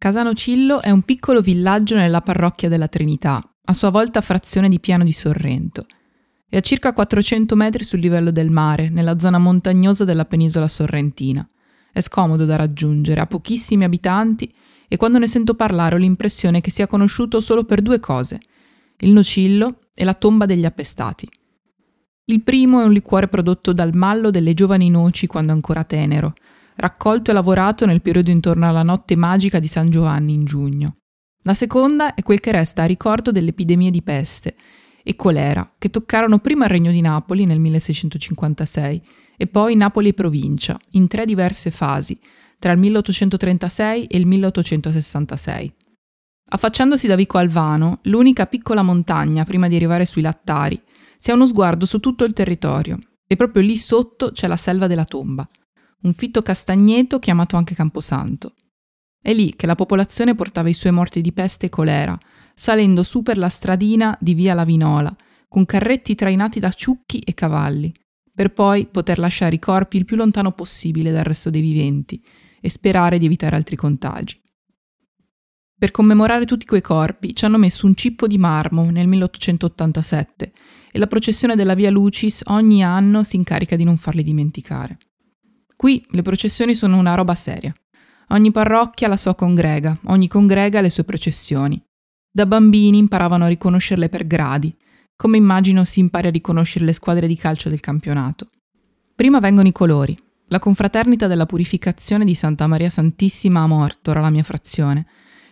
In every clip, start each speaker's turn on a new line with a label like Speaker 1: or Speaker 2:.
Speaker 1: Casano Cillo è un piccolo villaggio nella parrocchia della Trinità, a sua volta frazione di Piano di Sorrento. È a circa 400 metri sul livello del mare, nella zona montagnosa della penisola sorrentina. È scomodo da raggiungere, ha pochissimi abitanti e quando ne sento parlare ho l'impressione che sia conosciuto solo per due cose, il nocillo e la tomba degli appestati. Il primo è un liquore prodotto dal mallo delle giovani noci quando ancora tenero, raccolto e lavorato nel periodo intorno alla notte magica di San Giovanni in giugno. La seconda è quel che resta a ricordo delle epidemie di peste e colera che toccarono prima il Regno di Napoli nel 1656 e poi Napoli e provincia, in tre diverse fasi, tra il 1836 e il 1866. Affacciandosi da Vico Alvano, l'unica piccola montagna prima di arrivare sui lattari, si ha uno sguardo su tutto il territorio e proprio lì sotto c'è la selva della tomba, un fitto castagneto chiamato anche Camposanto. È lì che la popolazione portava i suoi morti di peste e colera, salendo su per la stradina di via Lavinola, con carretti trainati da ciucchi e cavalli, per poi poter lasciare i corpi il più lontano possibile dal resto dei viventi e sperare di evitare altri contagi. Per commemorare tutti quei corpi ci hanno messo un cippo di marmo nel 1887 e la processione della Via Lucis ogni anno si incarica di non farli dimenticare. Qui le processioni sono una roba seria. Ogni parrocchia la sua congrega, ogni congrega le sue processioni. Da bambini imparavano a riconoscerle per gradi, come immagino si impari a riconoscere le squadre di calcio del campionato. Prima vengono i colori. La confraternita della purificazione di Santa Maria Santissima a Mortora, la mia frazione,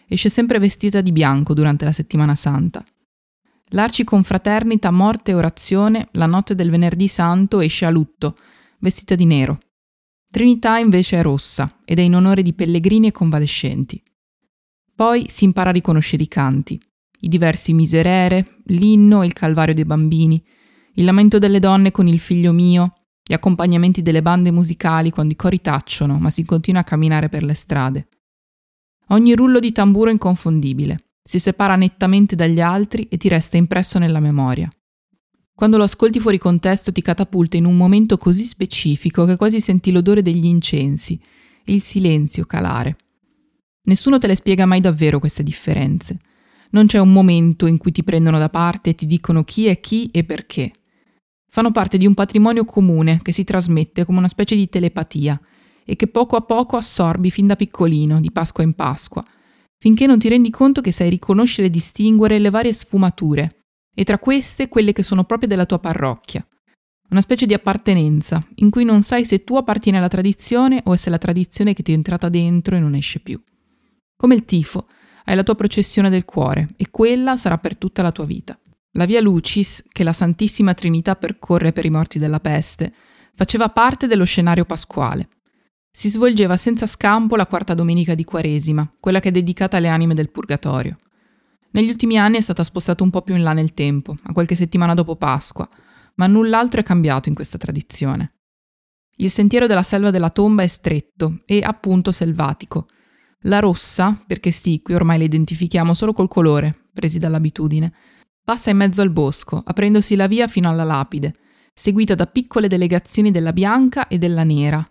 Speaker 1: esce sempre vestita di bianco durante la settimana santa. L'arciconfraternita Morte e Orazione, la notte del venerdì santo, esce a lutto, vestita di nero. Trinità invece è rossa ed è in onore di pellegrini e convalescenti. Poi si impara a riconoscere i canti, i diversi miserere, l'inno e il calvario dei bambini, il lamento delle donne con il figlio mio, gli accompagnamenti delle bande musicali quando i cori tacciono ma si continua a camminare per le strade. Ogni rullo di tamburo è inconfondibile, si separa nettamente dagli altri e ti resta impresso nella memoria. Quando lo ascolti fuori contesto ti catapulta in un momento così specifico che quasi senti l'odore degli incensi e il silenzio calare. Nessuno te le spiega mai davvero queste differenze. Non c'è un momento in cui ti prendono da parte e ti dicono chi è chi e perché. Fanno parte di un patrimonio comune che si trasmette come una specie di telepatia e che poco a poco assorbi fin da piccolino, di Pasqua in Pasqua, finché non ti rendi conto che sai riconoscere e distinguere le varie sfumature e tra queste quelle che sono proprie della tua parrocchia. Una specie di appartenenza, in cui non sai se tu appartieni alla tradizione o se è la tradizione che ti è entrata dentro e non esce più. Come il tifo, hai la tua processione del cuore e quella sarà per tutta la tua vita. La via Lucis, che la Santissima Trinità percorre per i morti della peste, faceva parte dello scenario pasquale. Si svolgeva senza scampo la quarta domenica di Quaresima, quella che è dedicata alle anime del purgatorio. Negli ultimi anni è stata spostata un po' più in là nel tempo, a qualche settimana dopo Pasqua, ma null'altro è cambiato in questa tradizione. Il sentiero della selva della tomba è stretto e appunto selvatico. La rossa, perché sì, qui ormai la identifichiamo solo col colore, presi dall'abitudine, passa in mezzo al bosco, aprendosi la via fino alla lapide, seguita da piccole delegazioni della bianca e della nera.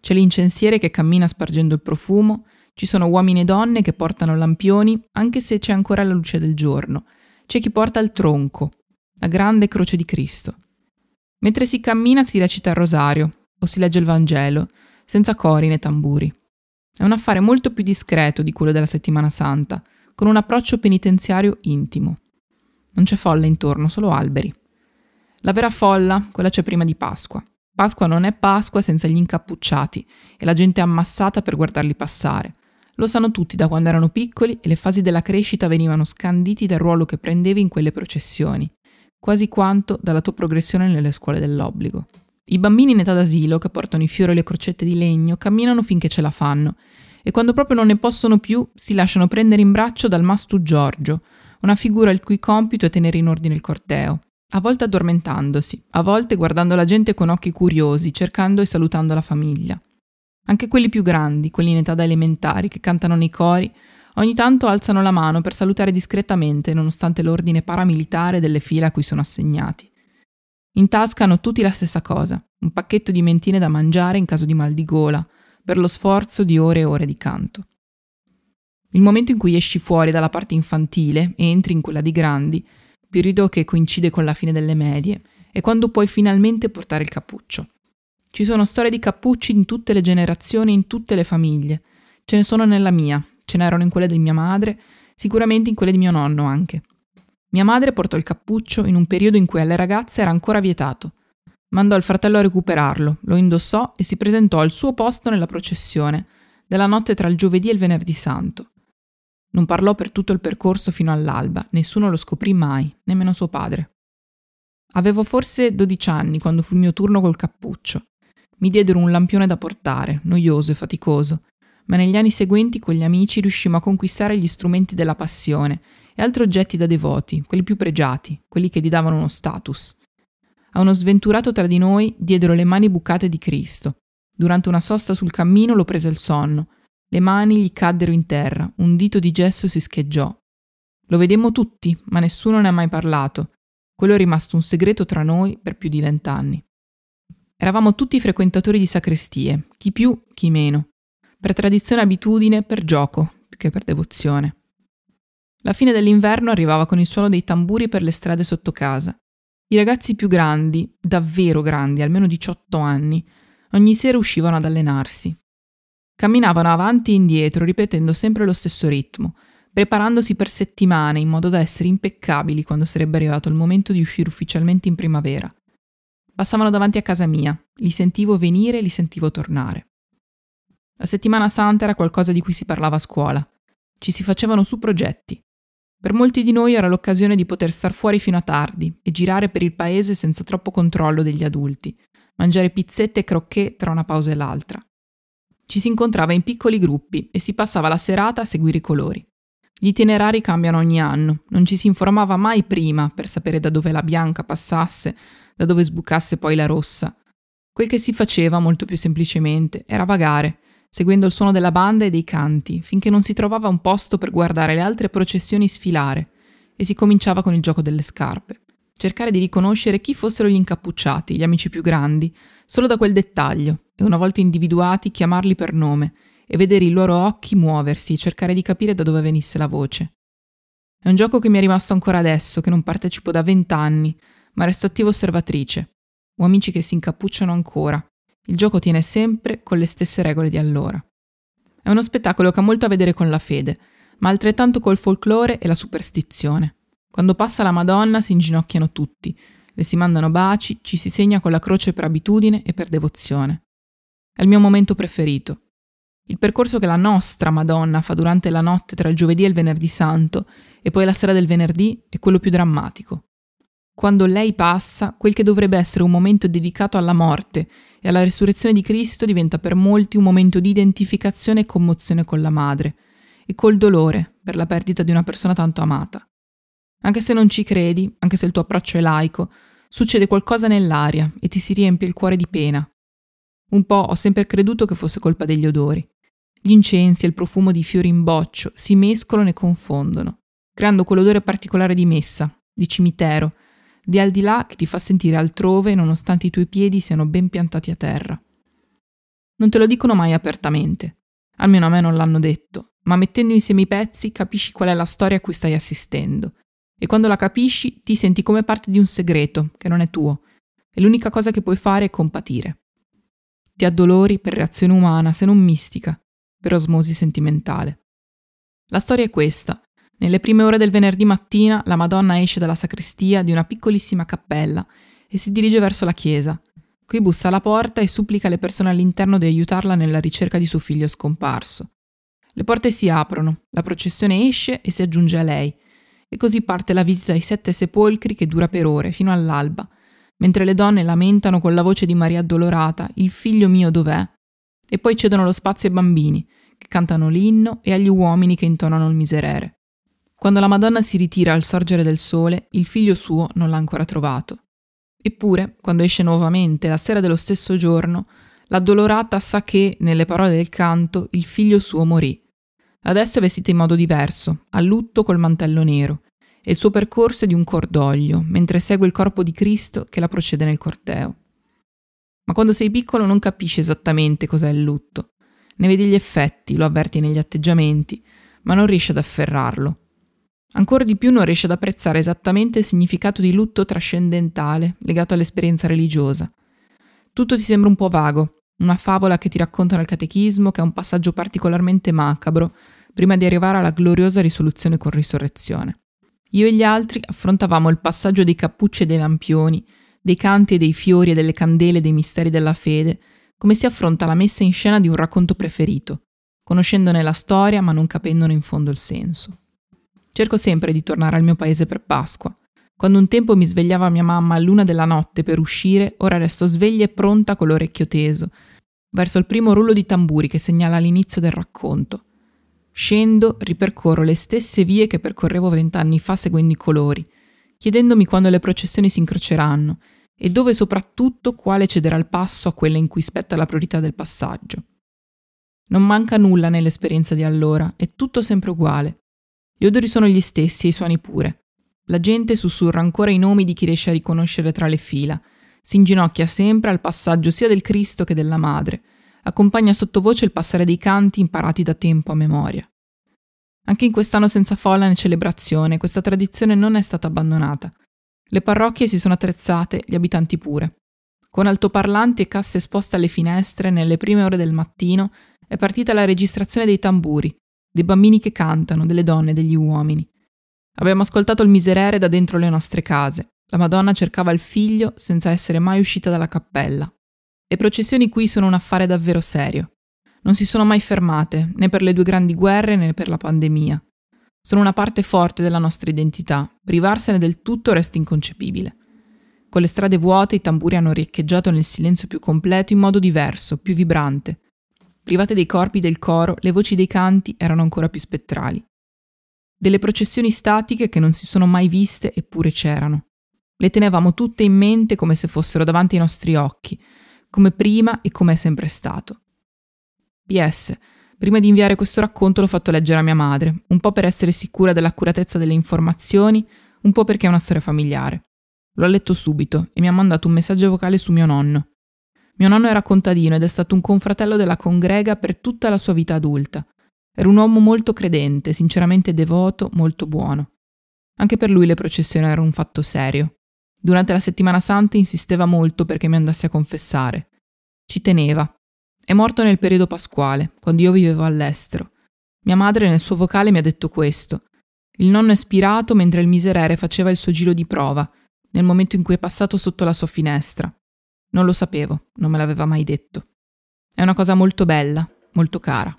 Speaker 1: C'è l'incensiere che cammina spargendo il profumo, ci sono uomini e donne che portano lampioni, anche se c'è ancora la luce del giorno. C'è chi porta il tronco, la grande croce di Cristo. Mentre si cammina si recita il rosario o si legge il Vangelo, senza cori né tamburi. È un affare molto più discreto di quello della settimana santa, con un approccio penitenziario intimo. Non c'è folla intorno, solo alberi. La vera folla, quella c'è prima di Pasqua. Pasqua non è Pasqua senza gli incappucciati e la gente ammassata per guardarli passare. Lo sanno tutti da quando erano piccoli e le fasi della crescita venivano scanditi dal ruolo che prendevi in quelle processioni, quasi quanto dalla tua progressione nelle scuole dell'obbligo. I bambini in età d'asilo, che portano i fiori e le crocette di legno, camminano finché ce la fanno e quando proprio non ne possono più si lasciano prendere in braccio dal Mastu Giorgio, una figura il cui compito è tenere in ordine il corteo, a volte addormentandosi, a volte guardando la gente con occhi curiosi, cercando e salutando la famiglia. Anche quelli più grandi, quelli in età da elementari, che cantano nei cori, ogni tanto alzano la mano per salutare discretamente, nonostante l'ordine paramilitare delle file a cui sono assegnati. In tasca hanno tutti la stessa cosa, un pacchetto di mentine da mangiare in caso di mal di gola, per lo sforzo di ore e ore di canto. Il momento in cui esci fuori dalla parte infantile e entri in quella di grandi, periodo che coincide con la fine delle medie, è quando puoi finalmente portare il cappuccio. Ci sono storie di cappucci in tutte le generazioni, in tutte le famiglie. Ce ne sono nella mia, ce n'erano in quelle di mia madre, sicuramente in quelle di mio nonno anche. Mia madre portò il cappuccio in un periodo in cui alle ragazze era ancora vietato. Mandò il fratello a recuperarlo, lo indossò e si presentò al suo posto nella processione, della notte tra il giovedì e il venerdì santo. Non parlò per tutto il percorso fino all'alba, nessuno lo scoprì mai, nemmeno suo padre. Avevo forse dodici anni quando fu il mio turno col cappuccio. Mi diedero un lampione da portare, noioso e faticoso, ma negli anni seguenti con gli amici riuscimmo a conquistare gli strumenti della passione e altri oggetti da devoti, quelli più pregiati, quelli che gli davano uno status. A uno sventurato tra di noi diedero le mani bucate di Cristo. Durante una sosta sul cammino lo prese il sonno. Le mani gli caddero in terra, un dito di gesso si scheggiò. Lo vedemmo tutti, ma nessuno ne ha mai parlato. Quello è rimasto un segreto tra noi per più di vent'anni. Eravamo tutti frequentatori di sacrestie, chi più, chi meno. Per tradizione e abitudine, per gioco, più che per devozione. La fine dell'inverno arrivava con il suono dei tamburi per le strade sotto casa. I ragazzi più grandi, davvero grandi, almeno 18 anni, ogni sera uscivano ad allenarsi. Camminavano avanti e indietro, ripetendo sempre lo stesso ritmo, preparandosi per settimane in modo da essere impeccabili quando sarebbe arrivato il momento di uscire ufficialmente in primavera. Passavano davanti a casa mia, li sentivo venire e li sentivo tornare. La settimana santa era qualcosa di cui si parlava a scuola. Ci si facevano su progetti. Per molti di noi era l'occasione di poter star fuori fino a tardi e girare per il paese senza troppo controllo degli adulti, mangiare pizzette e crocchè tra una pausa e l'altra. Ci si incontrava in piccoli gruppi e si passava la serata a seguire i colori. Gli itinerari cambiano ogni anno, non ci si informava mai prima per sapere da dove la bianca passasse, da dove sbucasse poi la rossa. Quel che si faceva, molto più semplicemente, era vagare, seguendo il suono della banda e dei canti, finché non si trovava un posto per guardare le altre processioni sfilare, e si cominciava con il gioco delle scarpe. Cercare di riconoscere chi fossero gli incappucciati, gli amici più grandi, solo da quel dettaglio, e una volta individuati chiamarli per nome, e vedere i loro occhi muoversi, cercare di capire da dove venisse la voce. È un gioco che mi è rimasto ancora adesso, che non partecipo da vent'anni, ma resto attiva osservatrice. Ho amici che si incappucciano ancora, il gioco tiene sempre con le stesse regole di allora. È uno spettacolo che ha molto a vedere con la fede, ma altrettanto col folklore e la superstizione. Quando passa la Madonna si inginocchiano tutti, le si mandano baci, ci si segna con la croce per abitudine e per devozione. È il mio momento preferito. Il percorso che la nostra Madonna fa durante la notte tra il giovedì e il venerdì santo e poi la sera del venerdì è quello più drammatico. Quando lei passa, quel che dovrebbe essere un momento dedicato alla morte e alla risurrezione di Cristo diventa per molti un momento di identificazione e commozione con la madre e col dolore per la perdita di una persona tanto amata. Anche se non ci credi, anche se il tuo approccio è laico, succede qualcosa nell'aria e ti si riempie il cuore di pena. Un po' ho sempre creduto che fosse colpa degli odori. Gli incensi e il profumo di fiori in boccio si mescolano e confondono, creando quell'odore particolare di messa, di cimitero, di al di là che ti fa sentire altrove nonostante i tuoi piedi siano ben piantati a terra. Non te lo dicono mai apertamente, almeno a me non l'hanno detto, ma mettendo insieme i pezzi capisci qual è la storia a cui stai assistendo. E quando la capisci ti senti come parte di un segreto che non è tuo, e l'unica cosa che puoi fare è compatire. Ti addolori per reazione umana, se non mistica, per osmosi sentimentale. La storia è questa. Nelle prime ore del venerdì mattina la Madonna esce dalla sacrestia di una piccolissima cappella e si dirige verso la chiesa. Qui bussa alla porta e supplica le persone all'interno di aiutarla nella ricerca di suo figlio scomparso. Le porte si aprono, la processione esce e si aggiunge a lei, e così parte la visita ai sette sepolcri che dura per ore, fino all'alba, mentre le donne lamentano con la voce di Maria addolorata Il figlio mio dov'è? E poi cedono lo spazio ai bambini, che cantano l'inno, e agli uomini che intonano il miserere. Quando la Madonna si ritira al sorgere del sole, il figlio suo non l'ha ancora trovato. Eppure, quando esce nuovamente la sera dello stesso giorno, l'addolorata sa che, nelle parole del canto, il figlio suo morì. Adesso è vestita in modo diverso, a lutto col mantello nero, e il suo percorso è di un cordoglio, mentre segue il corpo di Cristo che la procede nel corteo. Ma quando sei piccolo non capisci esattamente cos'è il lutto. Ne vedi gli effetti, lo avverti negli atteggiamenti, ma non riesci ad afferrarlo. Ancora di più non riesce ad apprezzare esattamente il significato di lutto trascendentale legato all'esperienza religiosa. Tutto ti sembra un po' vago, una favola che ti raccontano al catechismo che è un passaggio particolarmente macabro prima di arrivare alla gloriosa risoluzione con risurrezione. Io e gli altri affrontavamo il passaggio dei cappucci e dei lampioni, dei canti e dei fiori e delle candele dei misteri della fede, come si affronta la messa in scena di un racconto preferito, conoscendone la storia ma non capendone in fondo il senso. Cerco sempre di tornare al mio paese per Pasqua. Quando un tempo mi svegliava mia mamma a luna della notte per uscire, ora resto sveglia e pronta con l'orecchio teso, verso il primo rullo di tamburi che segnala l'inizio del racconto. Scendo, ripercorro le stesse vie che percorrevo vent'anni fa seguendo i colori, chiedendomi quando le processioni si incroceranno e dove soprattutto quale cederà il passo a quella in cui spetta la priorità del passaggio. Non manca nulla nell'esperienza di allora, è tutto sempre uguale. Gli odori sono gli stessi e i suoni pure. La gente sussurra ancora i nomi di chi riesce a riconoscere tra le fila. Si inginocchia sempre al passaggio sia del Cristo che della Madre. Accompagna sottovoce il passare dei canti imparati da tempo a memoria. Anche in quest'anno senza folla né celebrazione, questa tradizione non è stata abbandonata. Le parrocchie si sono attrezzate, gli abitanti pure. Con altoparlanti e casse esposte alle finestre, nelle prime ore del mattino, è partita la registrazione dei tamburi, dei bambini che cantano, delle donne, degli uomini. Abbiamo ascoltato il miserere da dentro le nostre case. La Madonna cercava il figlio senza essere mai uscita dalla cappella. Le processioni qui sono un affare davvero serio. Non si sono mai fermate, né per le due grandi guerre né per la pandemia. Sono una parte forte della nostra identità. Privarsene del tutto resta inconcepibile. Con le strade vuote i tamburi hanno riecheggiato nel silenzio più completo in modo diverso, più vibrante, Private dei corpi del coro, le voci dei canti erano ancora più spettrali. Delle processioni statiche che non si sono mai viste eppure c'erano. Le tenevamo tutte in mente come se fossero davanti ai nostri occhi, come prima e come è sempre stato. PS. Prima di inviare questo racconto l'ho fatto leggere a mia madre, un po' per essere sicura dell'accuratezza delle informazioni, un po' perché è una storia familiare. L'ho letto subito e mi ha mandato un messaggio vocale su mio nonno. Mio nonno era contadino ed è stato un confratello della congrega per tutta la sua vita adulta. Era un uomo molto credente, sinceramente devoto, molto buono. Anche per lui le processioni erano un fatto serio. Durante la settimana santa insisteva molto perché mi andassi a confessare. Ci teneva. È morto nel periodo pasquale, quando io vivevo all'estero. Mia madre nel suo vocale mi ha detto questo. Il nonno è spirato mentre il miserere faceva il suo giro di prova, nel momento in cui è passato sotto la sua finestra. Non lo sapevo, non me l'aveva mai detto. È una cosa molto bella, molto cara.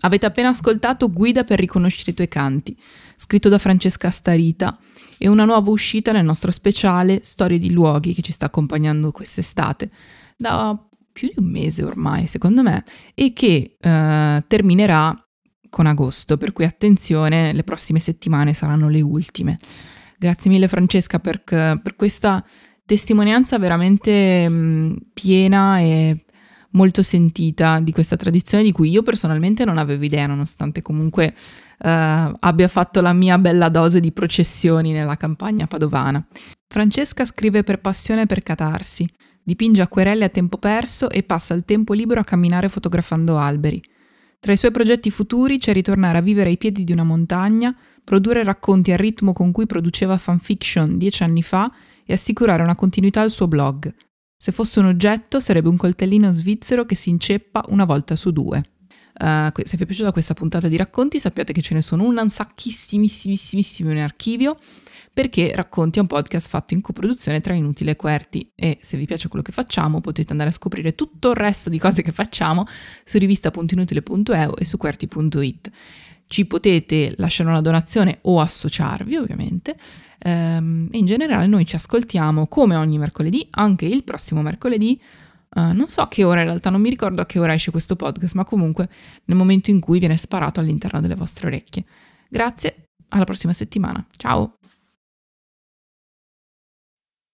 Speaker 1: Avete appena ascoltato Guida per riconoscere i tuoi canti, scritto da Francesca Starita, e una nuova uscita nel nostro speciale Storie di luoghi che ci sta accompagnando quest'estate, da più di un mese ormai, secondo me, e che eh, terminerà con agosto, per cui attenzione, le prossime settimane saranno le ultime. Grazie mille Francesca per, per questa testimonianza veramente mh, piena e molto sentita di questa tradizione di cui io personalmente non avevo idea, nonostante comunque Uh, abbia fatto la mia bella dose di processioni nella campagna padovana. Francesca scrive per passione per catarsi, dipinge acquerelle a tempo perso e passa il tempo libero a camminare fotografando alberi. Tra i suoi progetti futuri c'è ritornare a vivere ai piedi di una montagna, produrre racconti al ritmo con cui produceva fanfiction dieci anni fa e assicurare una continuità al suo blog. Se fosse un oggetto sarebbe un coltellino svizzero che si inceppa una volta su due. Uh, se vi è piaciuta questa puntata di racconti sappiate che ce ne sono un sacchissimissimissimo in archivio perché Racconti è un podcast fatto in coproduzione tra Inutile e Querti e se vi piace quello che facciamo potete andare a scoprire tutto il resto di cose che facciamo su rivista.inutile.eu e su querti.it. Ci potete lasciare una donazione o associarvi ovviamente ehm, in generale noi ci ascoltiamo come ogni mercoledì, anche il prossimo mercoledì Uh, non so a che ora in realtà, non mi ricordo a che ora esce questo podcast, ma comunque nel momento in cui viene sparato all'interno delle vostre orecchie. Grazie, alla prossima settimana. Ciao!